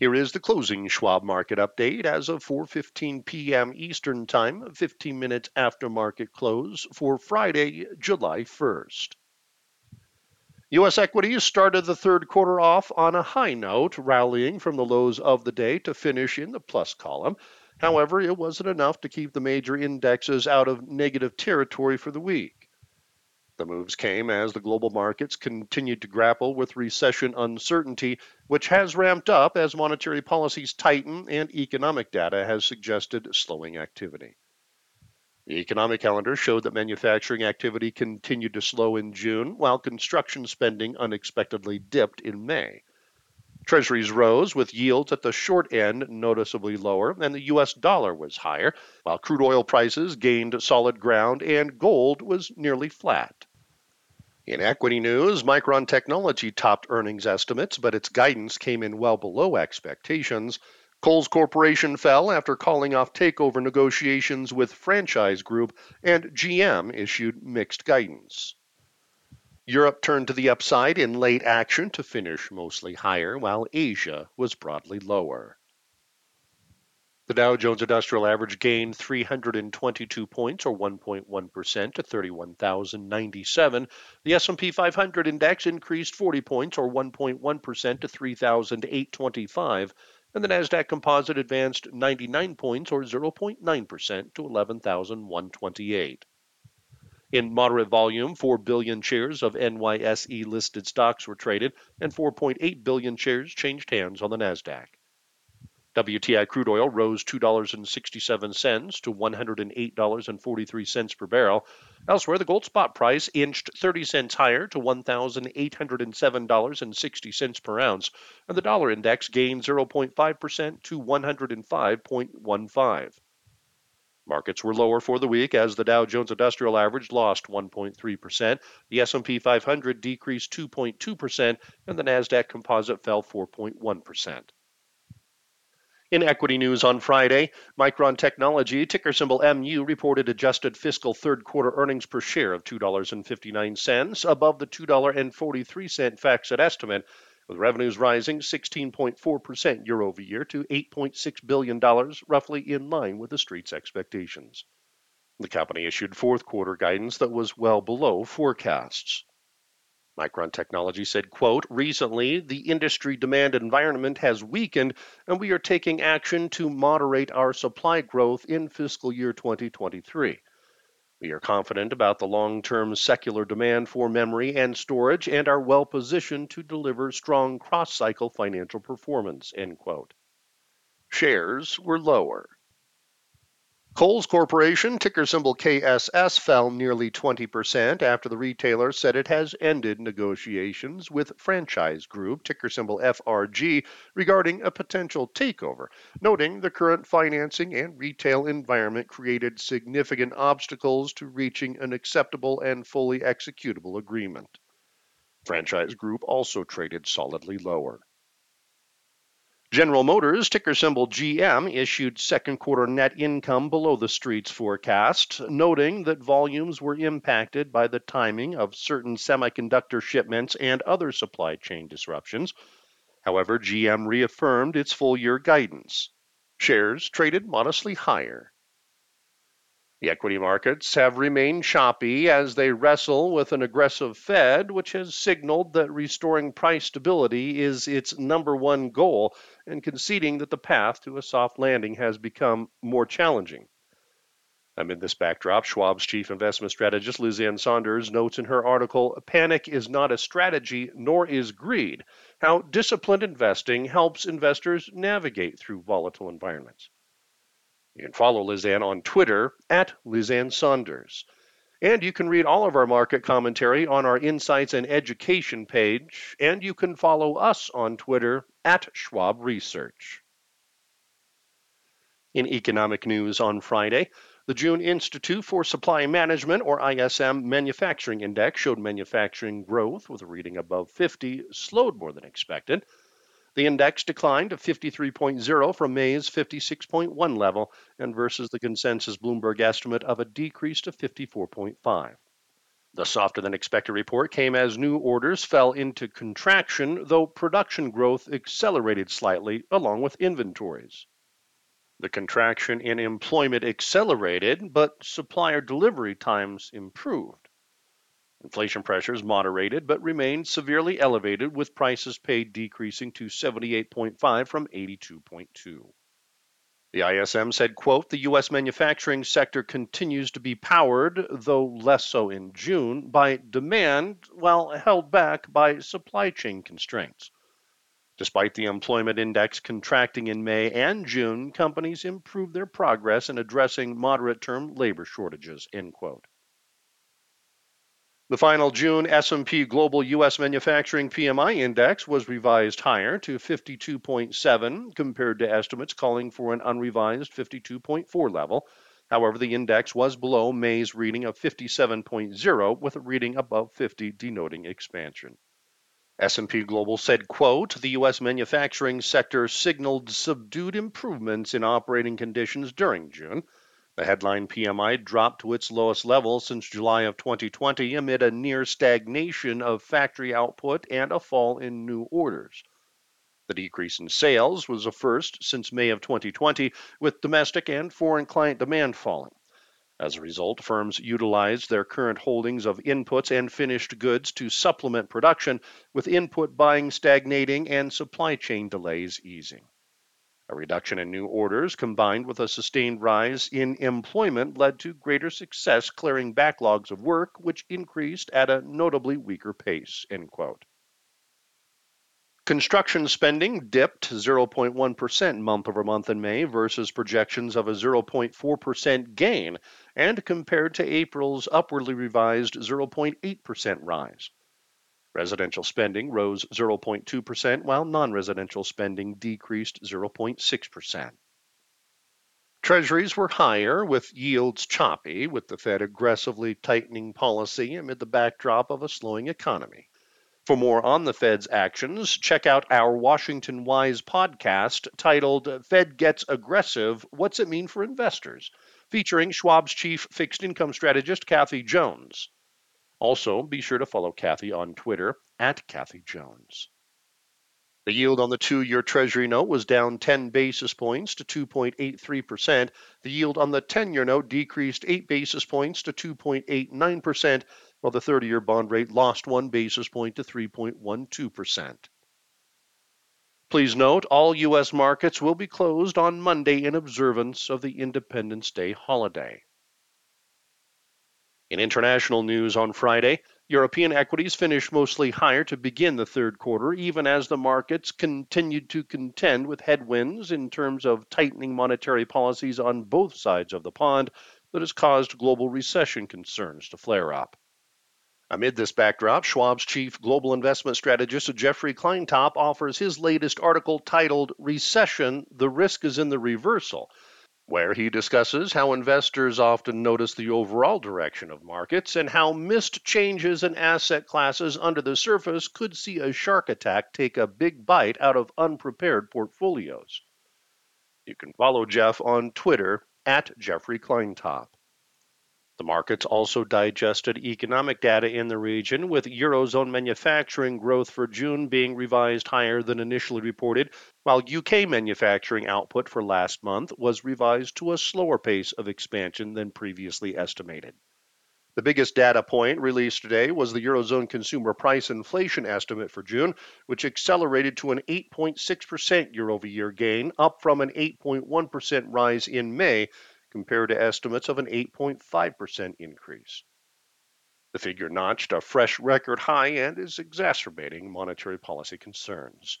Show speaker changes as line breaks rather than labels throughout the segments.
Here is the closing Schwab market update as of 4:15 p.m. Eastern Time, 15 minutes after market close for Friday, July 1st. U.S. equities started the third quarter off on a high note, rallying from the lows of the day to finish in the plus column. However, it wasn't enough to keep the major indexes out of negative territory for the week. The moves came as the global markets continued to grapple with recession uncertainty, which has ramped up as monetary policies tighten and economic data has suggested slowing activity. The economic calendar showed that manufacturing activity continued to slow in June, while construction spending unexpectedly dipped in May. Treasuries rose with yields at the short end noticeably lower, and the U.S. dollar was higher, while crude oil prices gained solid ground and gold was nearly flat. In equity news, Micron Technology topped earnings estimates, but its guidance came in well below expectations. Kohl's Corporation fell after calling off takeover negotiations with Franchise Group, and GM issued mixed guidance. Europe turned to the upside in late action to finish mostly higher, while Asia was broadly lower. The Dow Jones Industrial Average gained 322 points or 1.1% to 31,097. The S&P 500 index increased 40 points or 1.1% to 3,825, and the Nasdaq Composite advanced 99 points or 0.9% to 11,128. In moderate volume, 4 billion shares of NYSE listed stocks were traded, and 4.8 billion shares changed hands on the Nasdaq. WTI crude oil rose $2.67 to $108.43 per barrel. Elsewhere, the gold spot price inched 30 cents higher to $1,807.60 per ounce, and the dollar index gained 0.5% to 105.15. Markets were lower for the week as the Dow Jones Industrial Average lost 1.3%, the S&P 500 decreased 2.2%, and the Nasdaq Composite fell 4.1%. In equity news on Friday, Micron Technology, ticker symbol MU, reported adjusted fiscal third quarter earnings per share of $2.59, above the $2.43 FactSet estimate, with revenues rising 16.4% year over year to $8.6 billion, roughly in line with the street's expectations. The company issued fourth quarter guidance that was well below forecasts. Micron Technology said, quote, recently the industry demand environment has weakened and we are taking action to moderate our supply growth in fiscal year 2023. We are confident about the long term secular demand for memory and storage and are well positioned to deliver strong cross cycle financial performance. End quote. Shares were lower. Kohl's Corporation, ticker symbol KSS, fell nearly 20% after the retailer said it has ended negotiations with Franchise Group, ticker symbol FRG, regarding a potential takeover, noting the current financing and retail environment created significant obstacles to reaching an acceptable and fully executable agreement. Franchise Group also traded solidly lower. General Motors, ticker symbol GM, issued second quarter net income below the street's forecast, noting that volumes were impacted by the timing of certain semiconductor shipments and other supply chain disruptions. However, GM reaffirmed its full year guidance. Shares traded modestly higher. The equity markets have remained choppy as they wrestle with an aggressive Fed, which has signaled that restoring price stability is its number one goal and conceding that the path to a soft landing has become more challenging. Amid this backdrop, Schwab's chief investment strategist, Liz-Ann Sonders, notes in her article, Panic is not a strategy, nor is greed, how disciplined investing helps investors navigate through volatile environments. You can follow Liz-Ann on Twitter at Lizanne Sonders. And you can read all of our market commentary on our Insights and Education page, and you can follow us on Twitter at Schwab Research. In economic news on Friday, the June Institute for Supply Management, or ISM, Manufacturing Index showed manufacturing growth with a reading above 50 slowed more than expected. The index declined to 53.0 from May's 56.1 level and versus the consensus Bloomberg estimate of a decrease to 54.5. The softer than expected report came as new orders fell into contraction, though production growth accelerated slightly along with inventories. The contraction in employment accelerated, but supplier delivery times improved. Inflation pressures moderated but remained severely elevated, with prices paid decreasing to 78.5 from 82.2. The ISM said, quote, the U.S. manufacturing sector continues to be powered, though less so in June, by demand while held back by supply chain constraints. Despite the employment index contracting in May and June, companies improved their progress in addressing moderate term labor shortages, end quote. The final June S&P Global US Manufacturing PMI index was revised higher to 52.7 compared to estimates calling for an unrevised 52.4 level. However, the index was below May's reading of 57.0 with a reading above 50 denoting expansion. S&P Global said, quote, the US manufacturing sector signaled subdued improvements in operating conditions during June the headline PMI dropped to its lowest level since July of 2020 amid a near stagnation of factory output and a fall in new orders. The decrease in sales was the first since May of 2020, with domestic and foreign client demand falling. As a result, firms utilized their current holdings of inputs and finished goods to supplement production, with input buying stagnating and supply chain delays easing. A reduction in new orders combined with a sustained rise in employment led to greater success clearing backlogs of work, which increased at a notably weaker pace. Construction spending dipped 0.1% month over month in May versus projections of a 0.4% gain and compared to April's upwardly revised 0.8% rise. Residential spending rose 0.2%, while non residential spending decreased 0.6%. Treasuries were higher, with yields choppy, with the Fed aggressively tightening policy amid the backdrop of a slowing economy. For more on the Fed's actions, check out our Washington Wise podcast titled Fed Gets Aggressive What's It Mean for Investors? featuring Schwab's chief fixed income strategist, Kathy Jones. Also, be sure to follow Kathy on Twitter at Kathy Jones. The yield on the two year Treasury note was down 10 basis points to 2.83%. The yield on the 10 year note decreased 8 basis points to 2.89%, while the 30 year bond rate lost 1 basis point to 3.12%. Please note all U.S. markets will be closed on Monday in observance of the Independence Day holiday. In international news on Friday, European equities finished mostly higher to begin the third quarter, even as the markets continued to contend with headwinds in terms of tightening monetary policies on both sides of the pond that has caused global recession concerns to flare up. Amid this backdrop, Schwab's chief global investment strategist Jeffrey Kleintop offers his latest article titled Recession The Risk is in the Reversal where he discusses how investors often notice the overall direction of markets and how missed changes in asset classes under the surface could see a shark attack take a big bite out of unprepared portfolios. You can follow Jeff on Twitter at Jeffrey Kleintop. The markets also digested economic data in the region, with Eurozone manufacturing growth for June being revised higher than initially reported, while UK manufacturing output for last month was revised to a slower pace of expansion than previously estimated. The biggest data point released today was the Eurozone consumer price inflation estimate for June, which accelerated to an 8.6% year over year gain, up from an 8.1% rise in May, compared to estimates of an 8.5% increase. The figure notched a fresh record high and is exacerbating monetary policy concerns.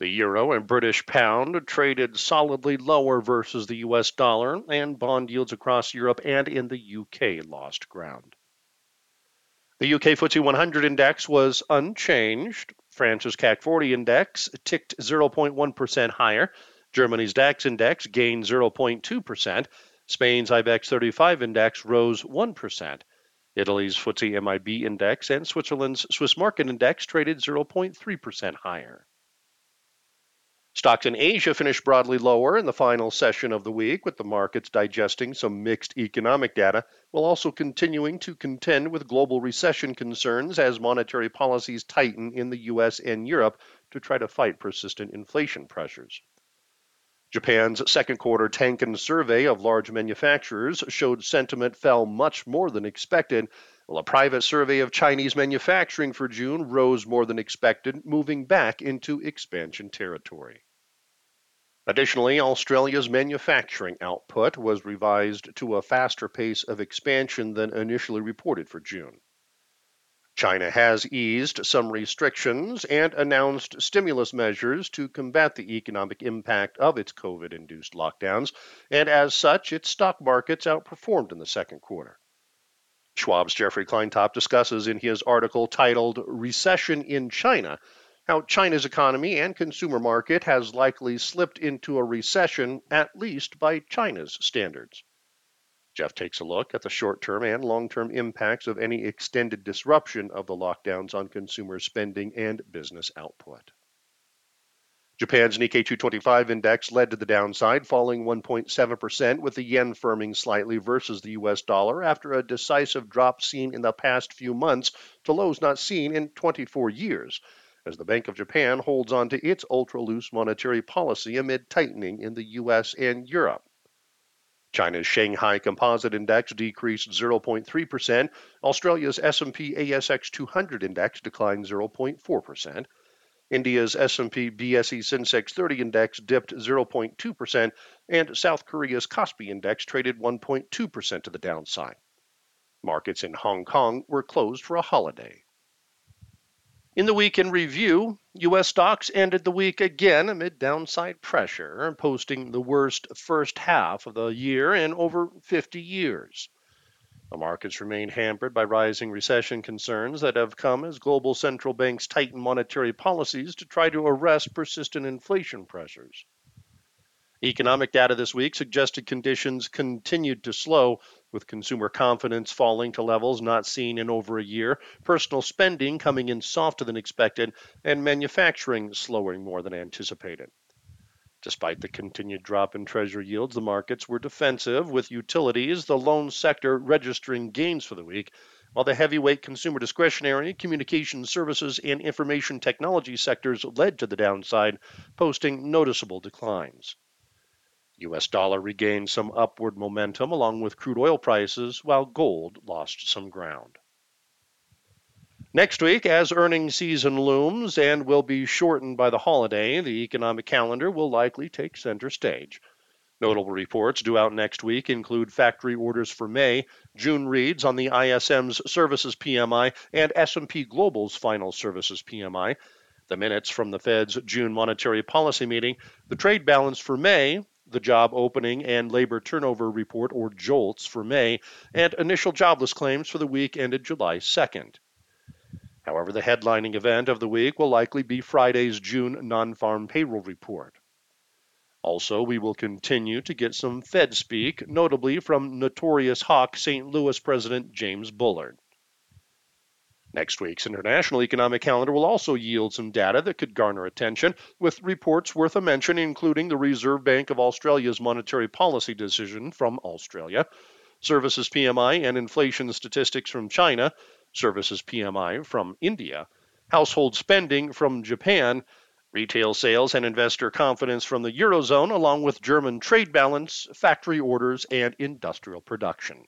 The euro and British pound traded solidly lower versus the US dollar, and bond yields across Europe and in the UK lost ground. The UK FTSE 100 index was unchanged. France's CAC 40 index ticked 0.1% higher Germany's DAX index gained 0.2%. Spain's IBEX 35 index rose 1%. Italy's FTSE MIB index and Switzerland's Swiss market index traded 0.3% higher. Stocks in Asia finished broadly lower in the final session of the week, with the markets digesting some mixed economic data, while also continuing to contend with global recession concerns as monetary policies tighten in the US and Europe to try to fight persistent inflation pressures. Japan's second quarter Tankan survey of large manufacturers showed sentiment fell much more than expected, while a private survey of Chinese manufacturing for June rose more than expected, moving back into expansion territory. Additionally, Australia's manufacturing output was revised to a faster pace of expansion than initially reported for June. China has eased some restrictions and announced stimulus measures to combat the economic impact of its COVID induced lockdowns, and as such, its stock markets outperformed in the second quarter. Schwab's Jeffrey Kleintop discusses in his article titled Recession in China how China's economy and consumer market has likely slipped into a recession, at least by China's standards. Jeff takes a look at the short term and long term impacts of any extended disruption of the lockdowns on consumer spending and business output. Japan's Nikkei 225 index led to the downside, falling 1.7%, with the yen firming slightly versus the US dollar after a decisive drop seen in the past few months to lows not seen in 24 years as the Bank of Japan holds on to its ultra loose monetary policy amid tightening in the US and Europe. China's Shanghai Composite Index decreased 0.3%. Australia's S&P ASX 200 index declined 0.4%. India's S&P BSE Sensex 30 index dipped 0.2%, and South Korea's Kospi index traded 1.2% to the downside. Markets in Hong Kong were closed for a holiday. In the week in review, U.S. stocks ended the week again amid downside pressure, posting the worst first half of the year in over 50 years. The markets remain hampered by rising recession concerns that have come as global central banks tighten monetary policies to try to arrest persistent inflation pressures. Economic data this week suggested conditions continued to slow, with consumer confidence falling to levels not seen in over a year, personal spending coming in softer than expected, and manufacturing slowing more than anticipated. Despite the continued drop in treasury yields, the markets were defensive, with utilities, the lone sector registering gains for the week, while the heavyweight consumer discretionary, communication services, and information technology sectors led to the downside, posting noticeable declines. US dollar regained some upward momentum along with crude oil prices, while gold lost some ground. Next week, as earnings season looms and will be shortened by the holiday, the economic calendar will likely take center stage. Notable reports due out next week include factory orders for May, June reads on the ISM's services PMI, and S&P Global's final services PMI, the minutes from the Fed's June monetary policy meeting, the trade balance for May, the job opening and labor turnover report, or JOLTS, for May, and initial jobless claims for the week ended July 2nd. However, the headlining event of the week will likely be Friday's June non farm payroll report. Also, we will continue to get some Fed speak, notably from notorious hawk St. Louis President James Bullard. Next week's international economic calendar will also yield some data that could garner attention, with reports worth a mention, including the Reserve Bank of Australia's monetary policy decision from Australia, services PMI and inflation statistics from China, services PMI from India, household spending from Japan, retail sales and investor confidence from the Eurozone, along with German trade balance, factory orders, and industrial production.